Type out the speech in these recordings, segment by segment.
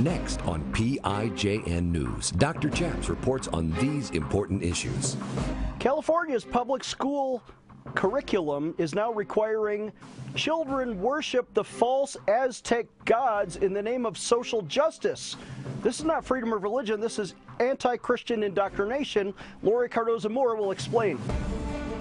Next on PIJN News, Dr. Chaps reports on these important issues. California's public school curriculum is now requiring children worship the false Aztec gods in the name of social justice. This is not freedom of religion, this is anti Christian indoctrination. Lori Cardoza Moore will explain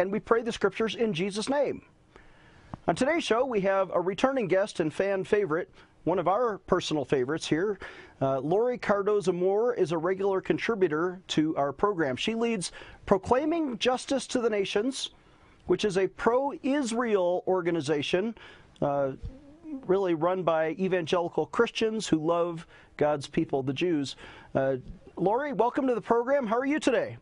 and we pray the scriptures in Jesus' name. On today's show, we have a returning guest and fan favorite, one of our personal favorites here. Uh, Lori Cardoza Moore is a regular contributor to our program. She leads Proclaiming Justice to the Nations, which is a pro Israel organization. Uh, really run by evangelical Christians who love God's people, the Jews. Uh, Lori, welcome to the program. How are you today?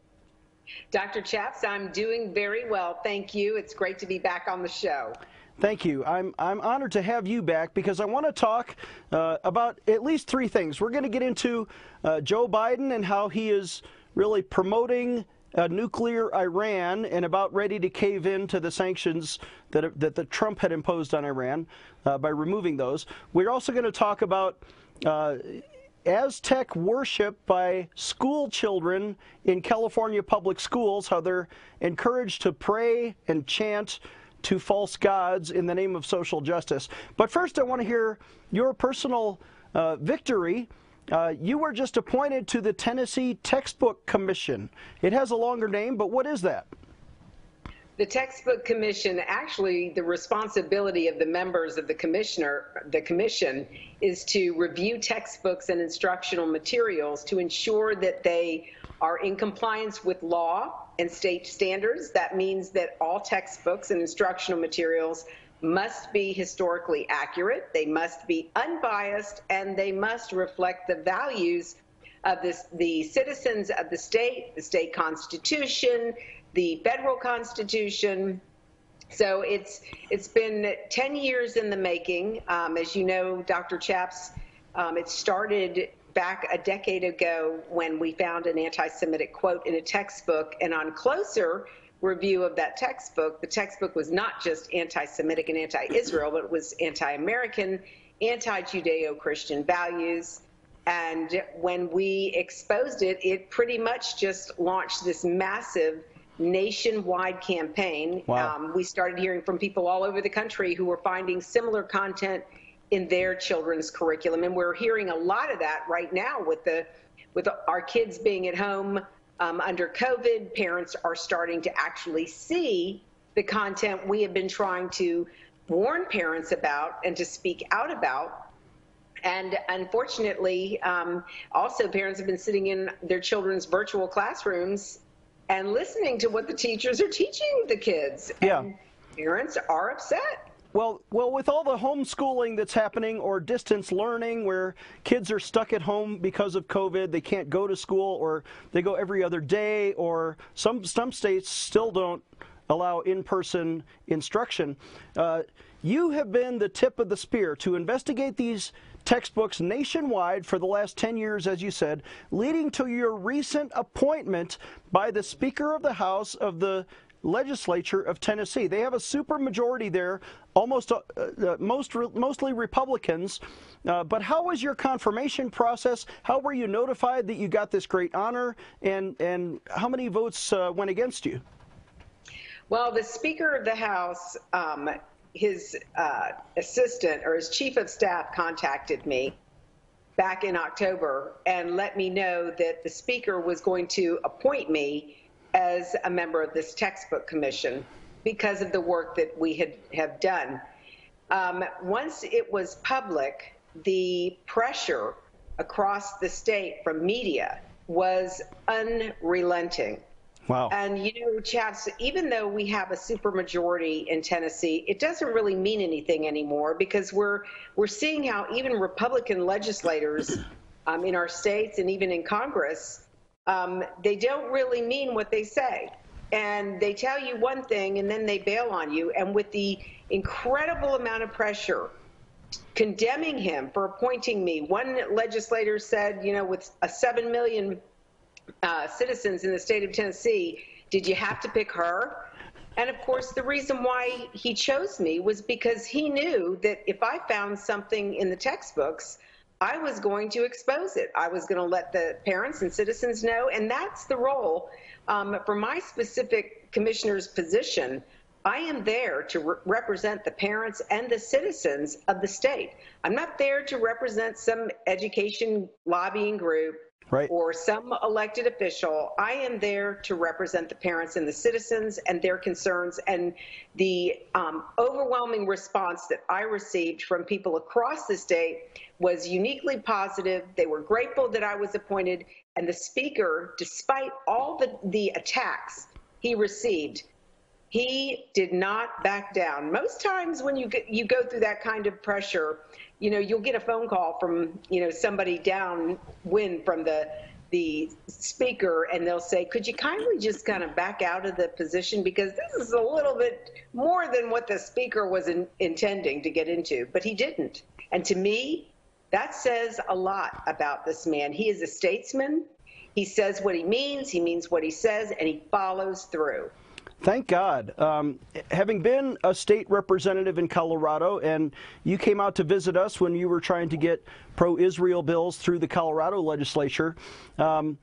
Dr. Chaps, I'm doing very well. Thank you. It's great to be back on the show. Thank you. I'm, I'm honored to have you back because I want to talk uh, about at least three things. We're going to get into uh, Joe Biden and how he is really promoting nuclear Iran and about ready to cave in to the sanctions that, that the Trump had imposed on Iran uh, by removing those. We're also going to talk about uh, Aztec worship by school children in California public schools, how they're encouraged to pray and chant to false gods in the name of social justice. But first, I want to hear your personal uh, victory. Uh, you were just appointed to the Tennessee Textbook Commission. It has a longer name, but what is that? The textbook commission, actually, the responsibility of the members of the commissioner, the commission, is to review textbooks and instructional materials to ensure that they are in compliance with law and state standards. That means that all textbooks and instructional materials must be historically accurate, they must be unbiased, and they must reflect the values of this, the citizens of the state, the state constitution, the federal constitution. So it's it's been 10 years in the making. Um, as you know, Dr. Chaps, um, it started back a decade ago when we found an anti-Semitic quote in a textbook, and on closer review of that textbook, the textbook was not just anti-Semitic and anti-Israel, but it was anti-American, anti-Judeo-Christian values. And when we exposed it, it pretty much just launched this massive nationwide campaign. Wow. Um, we started hearing from people all over the country who were finding similar content in their children's curriculum, and we're hearing a lot of that right now with the with our kids being at home um, under COVID. Parents are starting to actually see the content we have been trying to warn parents about and to speak out about. And unfortunately, um, also parents have been sitting in their children's virtual classrooms and listening to what the teachers are teaching the kids. Yeah. And parents are upset. Well, well, with all the homeschooling that's happening or distance learning where kids are stuck at home because of COVID, they can't go to school or they go every other day or some some states still don't allow in-person instruction. Uh, you have been the tip of the spear to investigate these textbooks nationwide for the last 10 years, as you said, leading to your recent appointment by the Speaker of the House of the legislature of Tennessee. They have a supermajority there, almost uh, uh, most mostly Republicans. Uh, but how was your confirmation process? How were you notified that you got this great honor, and and how many votes uh, went against you? Well, the Speaker of the House um, his uh, assistant or his chief of staff contacted me back in October and let me know that the speaker was going to appoint me as a member of this textbook commission because of the work that we had have done. Um, once it was public, the pressure across the state from media was unrelenting. Wow. And you know, Chaps, even though we have a supermajority in Tennessee, it doesn't really mean anything anymore because we're we're seeing how even Republican legislators um, in our states and even in Congress, um, they don't really mean what they say. And they tell you one thing and then they bail on you. And with the incredible amount of pressure condemning him for appointing me, one legislator said, you know, with a 7 million uh, citizens in the state of Tennessee, did you have to pick her? And of course, the reason why he chose me was because he knew that if I found something in the textbooks, I was going to expose it. I was going to let the parents and citizens know. And that's the role um, for my specific commissioner's position. I am there to re represent the parents and the citizens of the state. I'm not there to represent some education lobbying group right. or some elected official. I am there to represent the parents and the citizens and their concerns. And the um, overwhelming response that I received from people across the state was uniquely positive. They were grateful that I was appointed. And the speaker, despite all the, the attacks he received, he did not back down. Most times when you get, you go through that kind of pressure, you know, you'll get a phone call from, you know, somebody downwind from the the speaker and they'll say, could you kindly just kind of back out of the position because this is a little bit more than what the speaker was in, intending to get into, but he didn't. And to me, that says a lot about this man. He is a statesman. He says what he means, he means what he says, and he follows through. Thank God. Um, having been a state representative in Colorado, and you came out to visit us when you were trying to get pro Israel bills through the Colorado legislature. Um,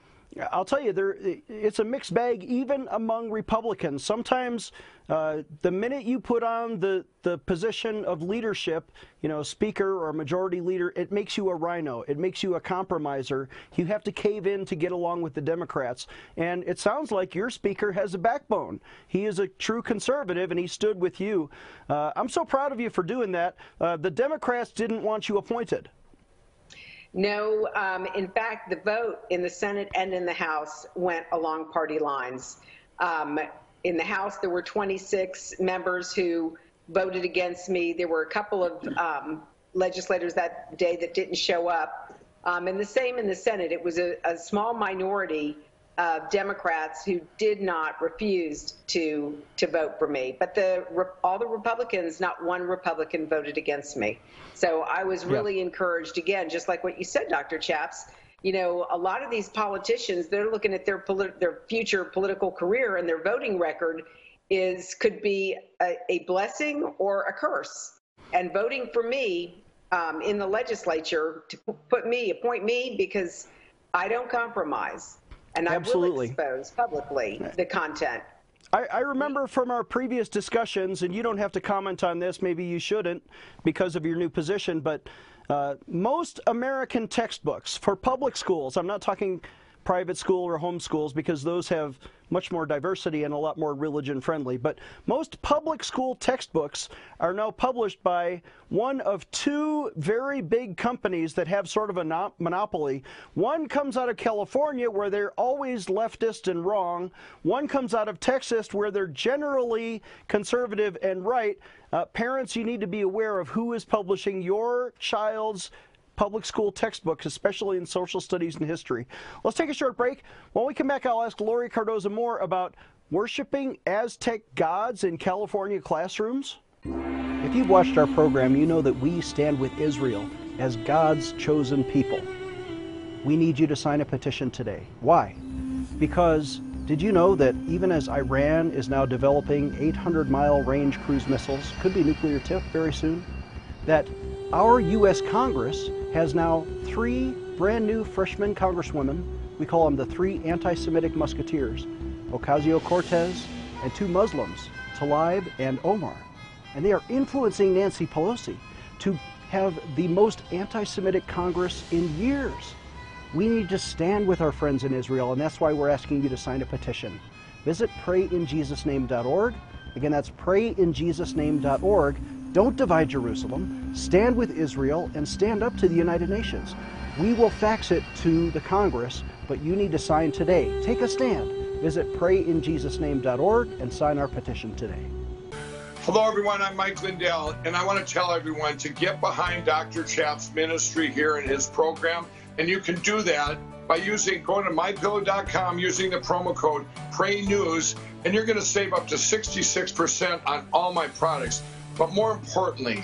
I'll tell you, there it's a mixed bag even among Republicans. Sometimes uh, the minute you put on the, the position of leadership, you know, speaker or majority leader, it makes you a RINO. It makes you a compromiser. You have to cave in to get along with the Democrats. And it sounds like your speaker has a backbone. He is a true conservative, and he stood with you. Uh, I'm so proud of you for doing that. Uh, the Democrats didn't want you appointed. No, um, in fact, the vote in the Senate and in the House went along party lines. Um, in the House, there were 26 members who voted against me. There were a couple of um, legislators that day that didn't show up. Um, and the same in the Senate. It was a, a small minority of Democrats who did not refuse to to vote for me. But the all the Republicans, not one Republican voted against me. So I was really yeah. encouraged again, just like what you said, Dr. Chaps. You know, a lot of these politicians, they're looking at their their future political career and their voting record is could be a, a blessing or a curse. And voting for me um, in the legislature to put me, appoint me, because I don't compromise and Absolutely. I will expose publicly the content. I, I, remember from our previous discussions, and you don't have to comment on this, maybe you shouldn't because of your new position, but uh, most American textbooks for public schools, I'm not talking private school or home schools because those have much more diversity and a lot more religion friendly. But most public school textbooks are now published by one of two very big companies that have sort of a monopoly. One comes out of California where they're always leftist and wrong. One comes out of Texas where they're generally conservative and right. Uh, parents, you need to be aware of who is publishing your child's public school textbooks, especially in social studies and history. Let's take a short break. When we come back, I'll ask Lori Cardoza Moore about worshiping Aztec gods in California classrooms. If you've watched our program, you know that we stand with Israel as God's chosen people. We need you to sign a petition today. Why? Because did you know that even as Iran is now developing 800 mile range cruise missiles, could be nuclear tipped very soon, that our U.S. Congress has now three brand new freshman congresswomen. We call them the three anti Semitic musketeers Ocasio Cortez and two Muslims, Tlaib and Omar. And they are influencing Nancy Pelosi to have the most anti Semitic Congress in years. We need to stand with our friends in Israel, and that's why we're asking you to sign a petition. Visit prayinjesusname.org. Again, that's prayinjesusname.org don't divide Jerusalem. Stand with Israel and stand up to the United Nations. We will fax it to the Congress, but you need to sign today. Take a stand. Visit prayinjesusname.org and sign our petition today. Hello, everyone. I'm Mike Lindell, and I want to tell everyone to get behind Dr. Chapp's ministry here in his program And you can do that by using going to mypillow.com using the promo code Pray News, and you're going to save up to 66% on all my products. But more importantly,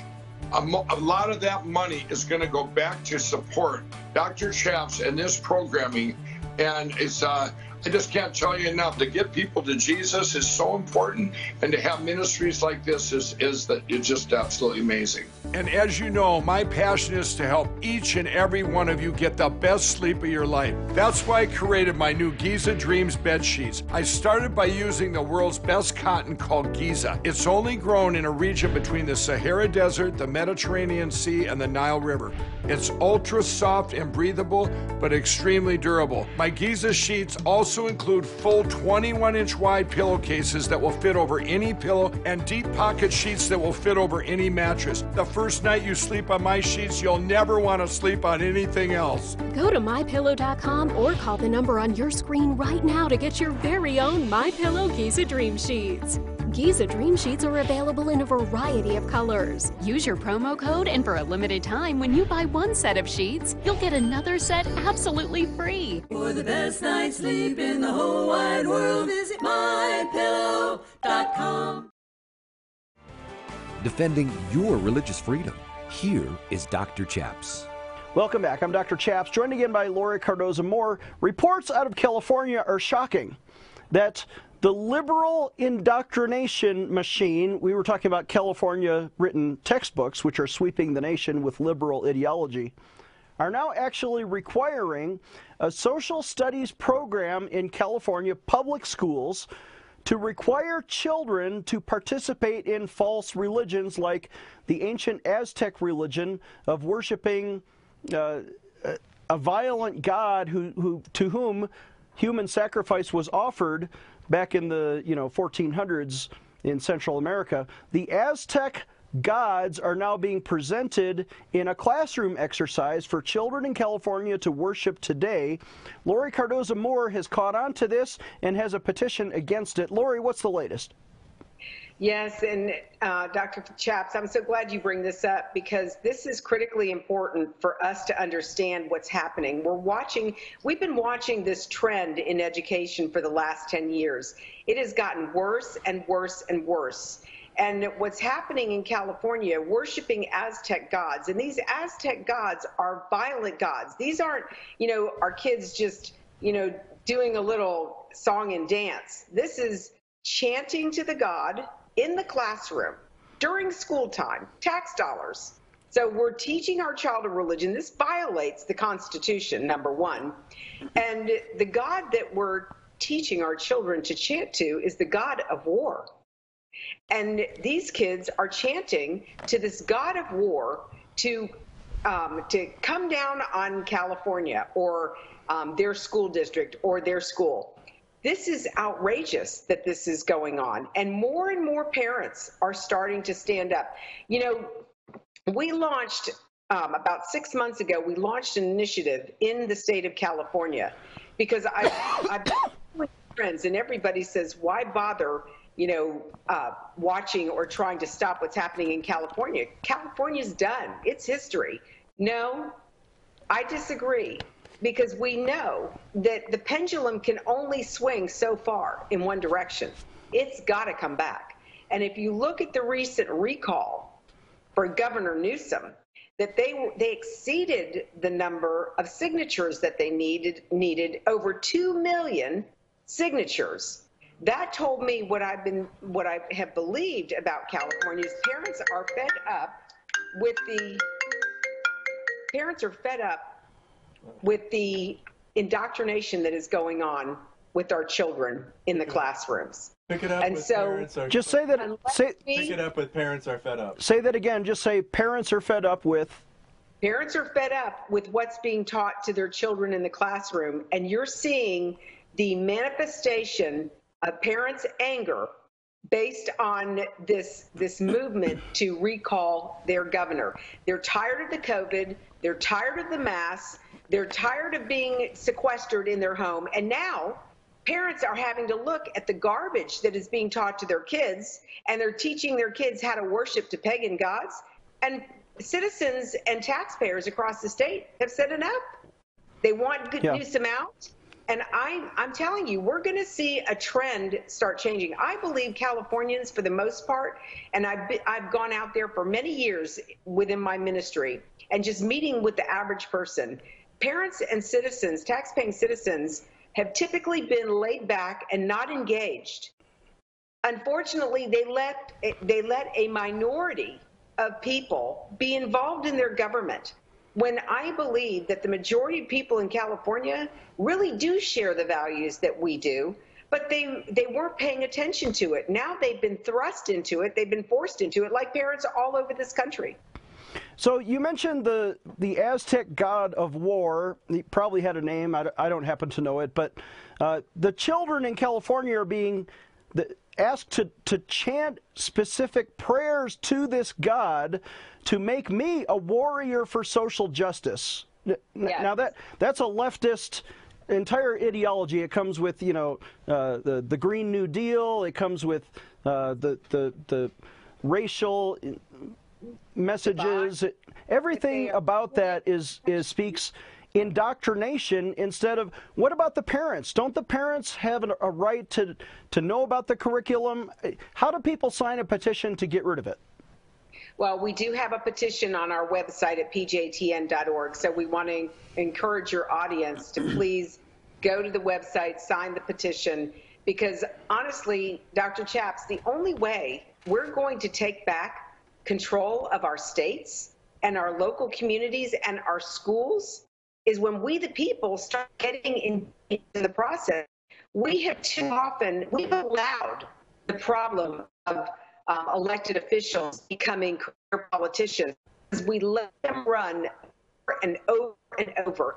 a, mo- a lot of that money is going to go back to support Dr. Chaps and this programming, and it's uh, I just can't tell you enough. To get people to Jesus is so important, and to have ministries like this is is that it's just absolutely amazing. And as you know, my passion is to help each and every one of you get the best sleep of your life. That's why I created my new Giza Dreams bed sheets. I started by using the world's best cotton called Giza. It's only grown in a region between the Sahara Desert, the Mediterranean Sea, and the Nile River. It's ultra soft and breathable, but extremely durable. My Giza sheets also include full 21 inch wide pillowcases that will fit over any pillow and deep pocket sheets that will fit over any mattress. The first night you sleep on my sheets, you'll never want to sleep on anything else. Go to mypillow.com or call the number on your screen right now to get your very own My Pillow Giza Dream Sheets. Giza Dream Sheets are available in a variety of colors. Use your promo code, and for a limited time, when you buy one set of sheets, you'll get another set absolutely free. For the best night's sleep in the whole wide world, visit mypillow.com. Defending your religious freedom. Here is Dr. Chaps. Welcome back. I'm Dr. Chaps, joined again by Laura Cardoza Moore. Reports out of California are shocking that the liberal indoctrination machine, we were talking about California written textbooks, which are sweeping the nation with liberal ideology, are now actually requiring a social studies program in California public schools to require children to participate in false religions like the ancient Aztec religion of worshiping uh, a violent god who, who, to whom human sacrifice was offered back in the you know 1400s in Central America. The Aztec gods are now being presented in a classroom exercise for children in California to worship today. Lori Cardoza Moore has caught on to this and has a petition against it. Lori, what's the latest? Yes, and uh, Dr. Chaps, I'm so glad you bring this up because this is critically important for us to understand what's happening. We're watching, we've been watching this trend in education for the last 10 years. It has gotten worse and worse and worse. And what's happening in California, worshiping Aztec gods, and these Aztec gods are violent gods. These aren't, you know, our kids just, you know, doing a little song and dance. This is chanting to the god in the classroom during school time, tax dollars. So we're teaching our child a religion. This violates the Constitution, number one. And the God that we're teaching our children to chant to is the God of war. And these kids are chanting to this God of war to um, to come down on California or um, their school district or their school. This is outrageous that this is going on. And more and more parents are starting to stand up. You know, we launched um, about six months ago, we launched an initiative in the state of California because I, I've friends and everybody says, why bother, you know, uh, watching or trying to stop what's happening in California? California's done. It's history. No, I disagree because we know that the pendulum can only swing so far in one direction. It's got to come back. And if you look at the recent recall for Governor Newsom, that they they exceeded the number of signatures that they needed needed over 2 million signatures. That told me what I've been what I have believed about California's parents are fed up with the parents are fed up with the indoctrination that is going on with our children in the classrooms. Pick it up And with so- parents are Just say that. Say we- pick it up with parents are fed up. say that again. Just say parents are fed up with. Parents are fed up with what's being taught to their children in the classroom, and you're seeing the manifestation of parents' anger based on this this movement to recall their governor. They're tired of the COVID, they're tired of the masks, they're tired of being sequestered in their home, and now parents are having to look at the garbage that is being taught to their kids, and they're teaching their kids how to worship to pagan gods. And citizens and taxpayers across the state have said enough. They want yeah. Newsom out. And I, I'm telling you, we're going to see a trend start changing. I believe Californians, for the most part, and I've, been, I've gone out there for many years within my ministry and just meeting with the average person. Parents and citizens, taxpaying citizens, have typically been laid back and not engaged. Unfortunately, they let, they let a minority of people be involved in their government when I believe that the majority of people in California really do share the values that we do, but they they weren't paying attention to it. Now they've been thrust into it, they've been forced into it, like parents all over this country. So you mentioned the the Aztec god of war. He probably had a name. I, I don't happen to know it, but uh, the children in California are being the, asked to, to chant specific prayers to this God to make me a warrior for social justice. Yes. Now that that's a leftist entire ideology. It comes with you know uh, the the Green New Deal. It comes with uh, the the the racial messages. Everything about that is is speaks indoctrination instead of what about the parents? Don't the parents have a right to to know about the curriculum? How do people sign a petition to get rid of it? Well, we do have a petition on our website at pjtn.org, so we want to encourage your audience to please go to the website, sign the petition, because honestly, Dr. Chaps, the only way we're going to take back control of our states and our local communities and our schools is when we, the people, start getting in, in the process. We have too often, we've allowed the problem of um, elected officials becoming career politicians. We let them run and over and over.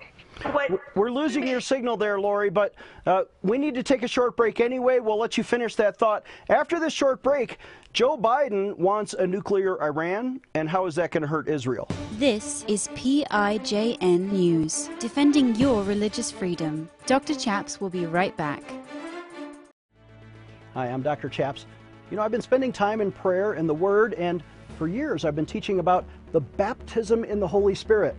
What, We're losing your signal there, Lori, but uh, we need to take a short break anyway. We'll let you finish that thought. After this short break, Joe Biden wants a nuclear Iran, and how is that going to hurt Israel? This is PIJN News, defending your religious freedom. Dr. Chaps will be right back. Hi, I'm Dr. Chaps. You know, I've been spending time in prayer and the Word, and for years I've been teaching about the baptism in the Holy Spirit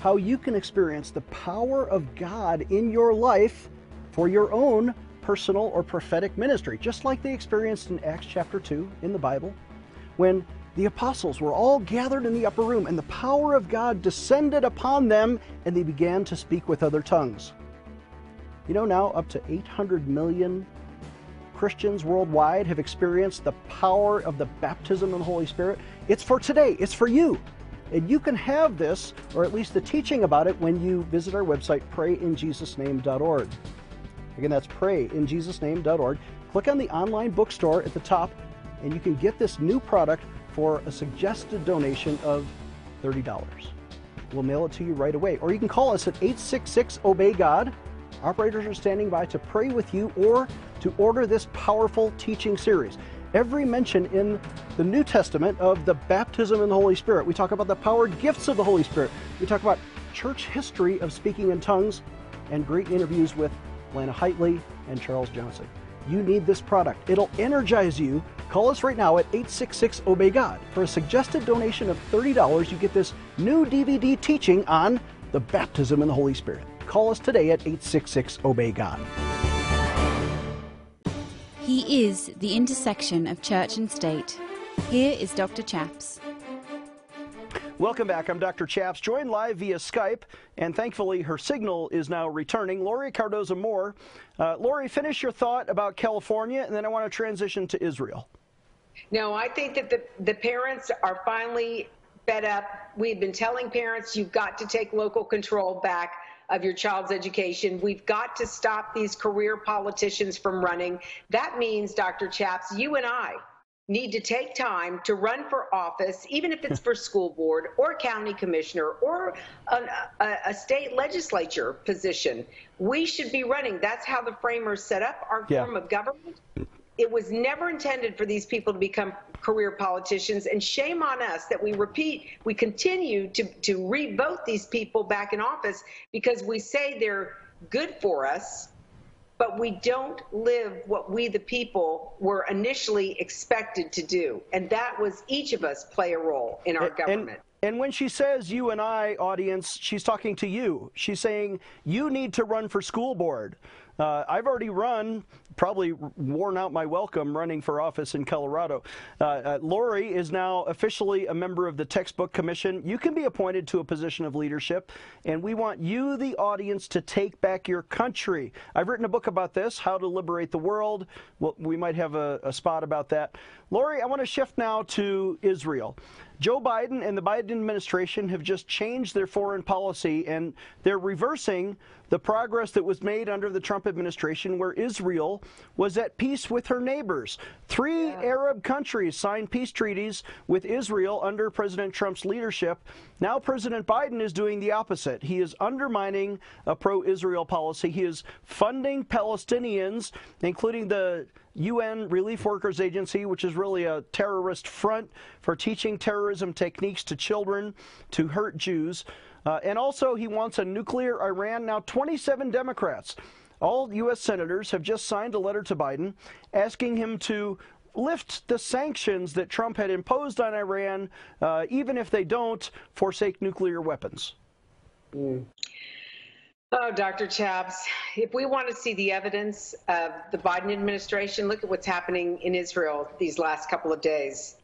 how you can experience the power of God in your life for your own personal or prophetic ministry, just like they experienced in Acts chapter 2 in the Bible, when the apostles were all gathered in the upper room and the power of God descended upon them and they began to speak with other tongues. You know, now up to 800 million Christians worldwide have experienced the power of the baptism of the Holy Spirit. It's for today, it's for you. And you can have this, or at least the teaching about it, when you visit our website, prayinjesusname.org. Again, that's prayinjesusname.org. Click on the online bookstore at the top, and you can get this new product for a suggested donation of $30. We'll mail it to you right away. Or you can call us at 866 Obey God. Operators are standing by to pray with you or to order this powerful teaching series every mention in the New Testament of the baptism in the Holy Spirit. We talk about the powered gifts of the Holy Spirit. We talk about church history of speaking in tongues and great interviews with Lana Heitley and Charles Johnson. You need this product. It'll energize you. Call us right now at 866 Obey God. For a suggested donation of $30, you get this new DVD teaching on the baptism in the Holy Spirit. Call us today at 866 Obey God. He is the intersection of church and state. Here is Dr. Chaps. Welcome back. I'm Dr. Chaps, joined live via Skype, and thankfully her signal is now returning. Lori Cardoza Moore. Uh, Lori, finish your thought about California, and then I want to transition to Israel. No, I think that the, the parents are finally fed up. We've been telling parents you've got to take local control back of your child's education. We've got to stop these career politicians from running. That means, Dr. Chaps, you and I need to take time to run for office, even if it's for school board or county commissioner or an, a, a, state legislature position. We should be running. That's how the framers set up our yeah. form of government. It was never intended for these people to become career politicians, and shame on us that we repeat, we continue to, to re-vote these people back in office because we say they're good for us, but we don't live what we, the people, were initially expected to do. And that was each of us play a role in our and, government. And when she says you and I, audience, she's talking to you. She's saying you need to run for school board. Uh, I've already run, probably worn out my welcome running for office in Colorado. Uh, uh, Lori is now officially a member of the Textbook Commission. You can be appointed to a position of leadership, and we want you, the audience, to take back your country. I've written a book about this, How to Liberate the World. Well, we might have a, a spot about that. Lori, I want to shift now to Israel. Joe Biden and the Biden administration have just changed their foreign policy and they're reversing the progress that was made under the Trump administration where Israel was at peace with her neighbors. Three yeah. Arab countries signed peace treaties with Israel under President Trump's leadership. Now President Biden is doing the opposite. He is undermining a pro-Israel policy. He is funding Palestinians, including the UN Relief Workers Agency, which is really a terrorist front for teaching terrorism techniques to children to hurt Jews. Uh, and also, he wants a nuclear Iran. Now, 27 Democrats, all U.S. senators, have just signed a letter to Biden asking him to lift the sanctions that Trump had imposed on Iran, uh, even if they don't forsake nuclear weapons. Mm. Oh, Dr. Chaps, if we want to see the evidence of the Biden administration, look at what's happening in Israel these last couple of days.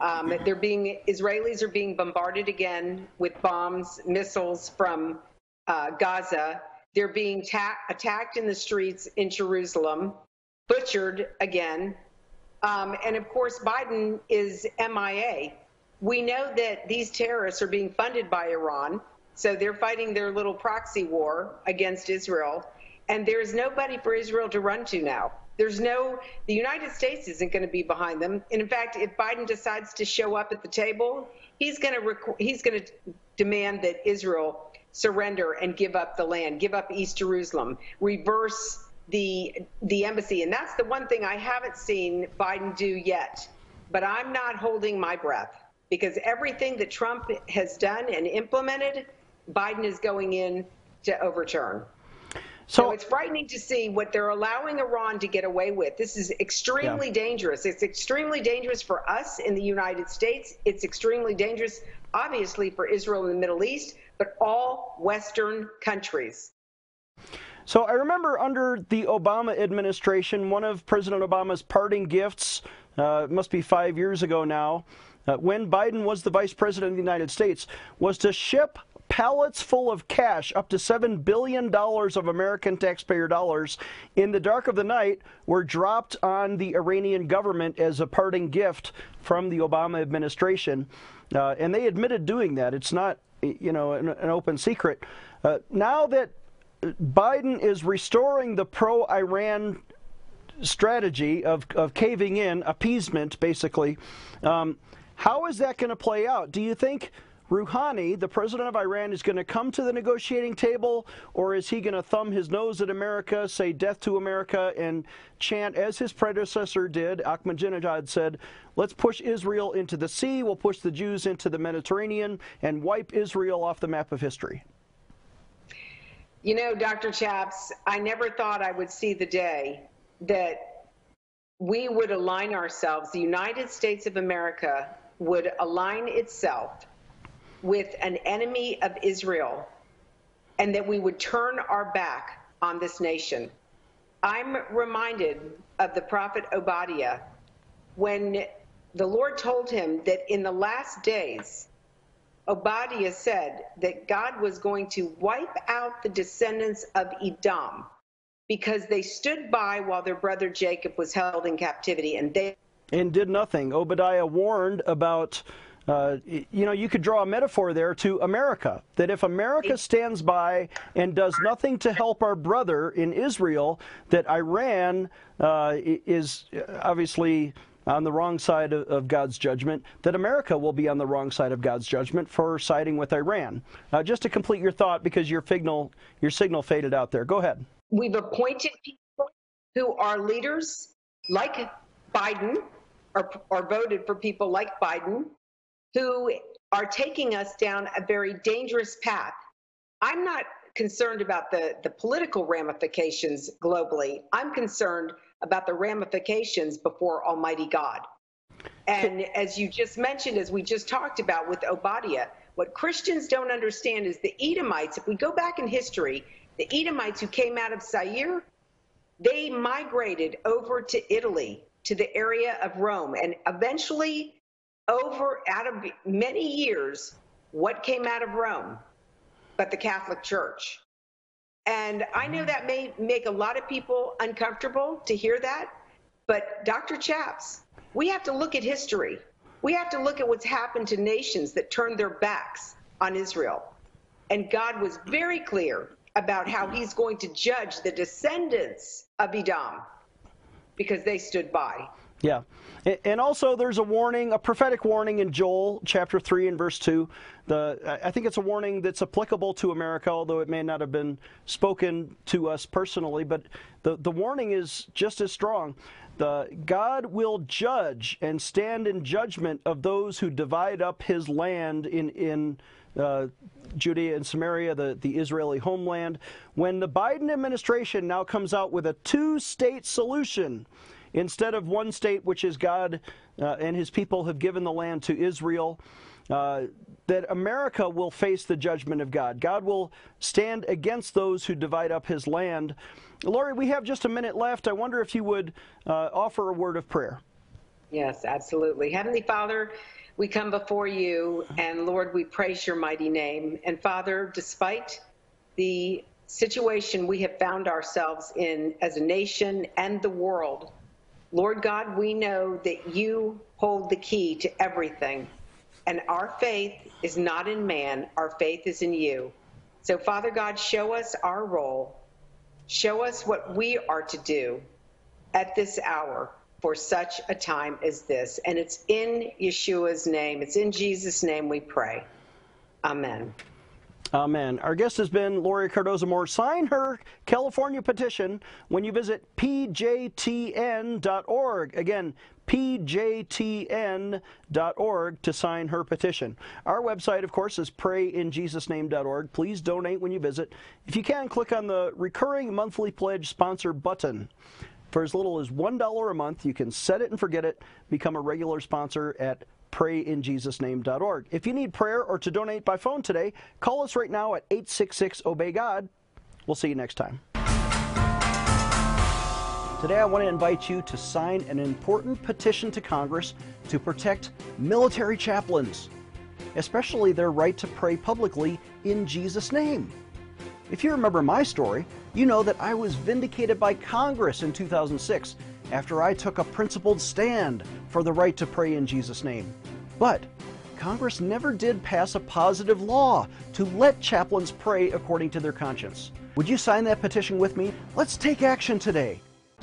Um, they're being Israelis are being bombarded again with bombs, missiles from uh, Gaza. They're being ta- attacked in the streets in Jerusalem, butchered again, um, and of course Biden is MIA. We know that these terrorists are being funded by Iran. So they're fighting their little proxy war against Israel. And there's nobody for Israel to run to now. There's no, the United States isn't going to be behind them. And in fact, if Biden decides to show up at the table, he's going to, he's going to demand that Israel surrender and give up the land, give up East Jerusalem, reverse the the embassy. And that's the one thing I haven't seen Biden do yet. But I'm not holding my breath because everything that Trump has done and implemented Biden is going in to overturn. So, so, it's frightening to see what they're allowing Iran to get away with. This is extremely yeah. dangerous. It's extremely dangerous for us in the United States. It's extremely dangerous, obviously, for Israel and the Middle East, but all Western countries. So I remember under the Obama administration, one of President Obama's parting gifts, uh, must be five years ago now, uh, when Biden was the vice president of the United States, was to ship pallets full of cash, up to $7 billion of American taxpayer dollars, in the dark of the night were dropped on the Iranian government as a parting gift from the Obama administration. Uh, and they admitted doing that. It's not, you know, an, an open secret. Uh, now that Biden is restoring the pro Iran strategy of, of caving in, appeasement, basically, um, how is that going to play out? Do you think Rouhani, the president of Iran, is going to come to the negotiating table, or is he going to thumb his nose at America, say death to America, and chant, as his predecessor did, Ahmadinejad said, let's push Israel into the sea, we'll push the Jews into the Mediterranean, and wipe Israel off the map of history? You know, Dr. Chaps, I never thought I would see the day that we would align ourselves, the United States of America would align itself with an enemy of Israel and that we would turn our back on this nation. I'm reminded of the prophet Obadiah when the Lord told him that in the last days, Obadiah said that God was going to wipe out the descendants of Edom because they stood by while their brother Jacob was held in captivity and they and did nothing. Obadiah warned about uh, you know, you could draw a metaphor there to America. That if America stands by and does nothing to help our brother in Israel, that Iran uh, is obviously on the wrong side of, of, God's judgment, that America will be on the wrong side of God's judgment for siding with Iran. Uh, just to complete your thought, because your signal, your signal faded out there. Go ahead. We've appointed people who are leaders like Biden, or, or voted for people like Biden, who are taking us down a very dangerous path. I'm not concerned about the, the political ramifications globally. I'm concerned about the ramifications before Almighty God. And as you just mentioned, as we just talked about with Obadiah, what Christians don't understand is the Edomites, if we go back in history, the Edomites who came out of Seir, they migrated over to Italy, to the area of Rome, and eventually, over out of many years, what came out of Rome? But the Catholic Church. And I know that may make a lot of people uncomfortable to hear that, but Dr. Chaps, we have to look at history. We have to look at what's happened to nations that turned their backs on Israel. And God was very clear about how he's going to judge the descendants of Edom because they stood by. Yeah. And also, there's a warning, a prophetic warning in Joel chapter 3 and verse 2. The, I think it's a warning that's applicable to America, although it may not have been spoken to us personally. But the, the warning is just as strong. The, God will judge and stand in judgment of those who divide up his land in, in uh, Judea and Samaria, the, the Israeli homeland. When the Biden administration now comes out with a two state solution, instead of one state, which is God uh, and his people have given the land to Israel, uh, that America will face the judgment of God. God will stand against those who divide up his land. Lori, we have just a minute left. I wonder if you would uh, offer a word of prayer. Yes, absolutely. Heavenly Father, we come before you, and Lord, we praise your mighty name. And Father, despite the situation we have found ourselves in as a nation and the world, Lord God, we know that you hold the key to everything. And our faith is not in man, our faith is in you. So, Father God, show us our role. Show us what we are to do at this hour for such a time as this. And it's in Yeshua's name, it's in Jesus' name we pray. Amen. Amen. Our guest has been Lori Cardoza Moore. Sign her California petition when you visit pjtn.org. Again, pjtn.org to sign her petition. Our website, of course, is prayinjesusname.org. Please donate when you visit. If you can, click on the recurring monthly pledge sponsor button. For as little as $1 a month, you can set it and forget it, become a regular sponsor at prayinjesusname.org. If you need prayer or to donate by phone today, call us right now at 866 Obey God. We'll see you next time. Today, I want to invite you to sign an important petition to Congress to protect military chaplains, especially their right to pray publicly in Jesus' name. If you remember my story, you know that I was vindicated by Congress in 2006 after I took a principled stand for the right to pray in Jesus' name. But Congress never did pass a positive law to let chaplains pray according to their conscience. Would you sign that petition with me? Let's take action today.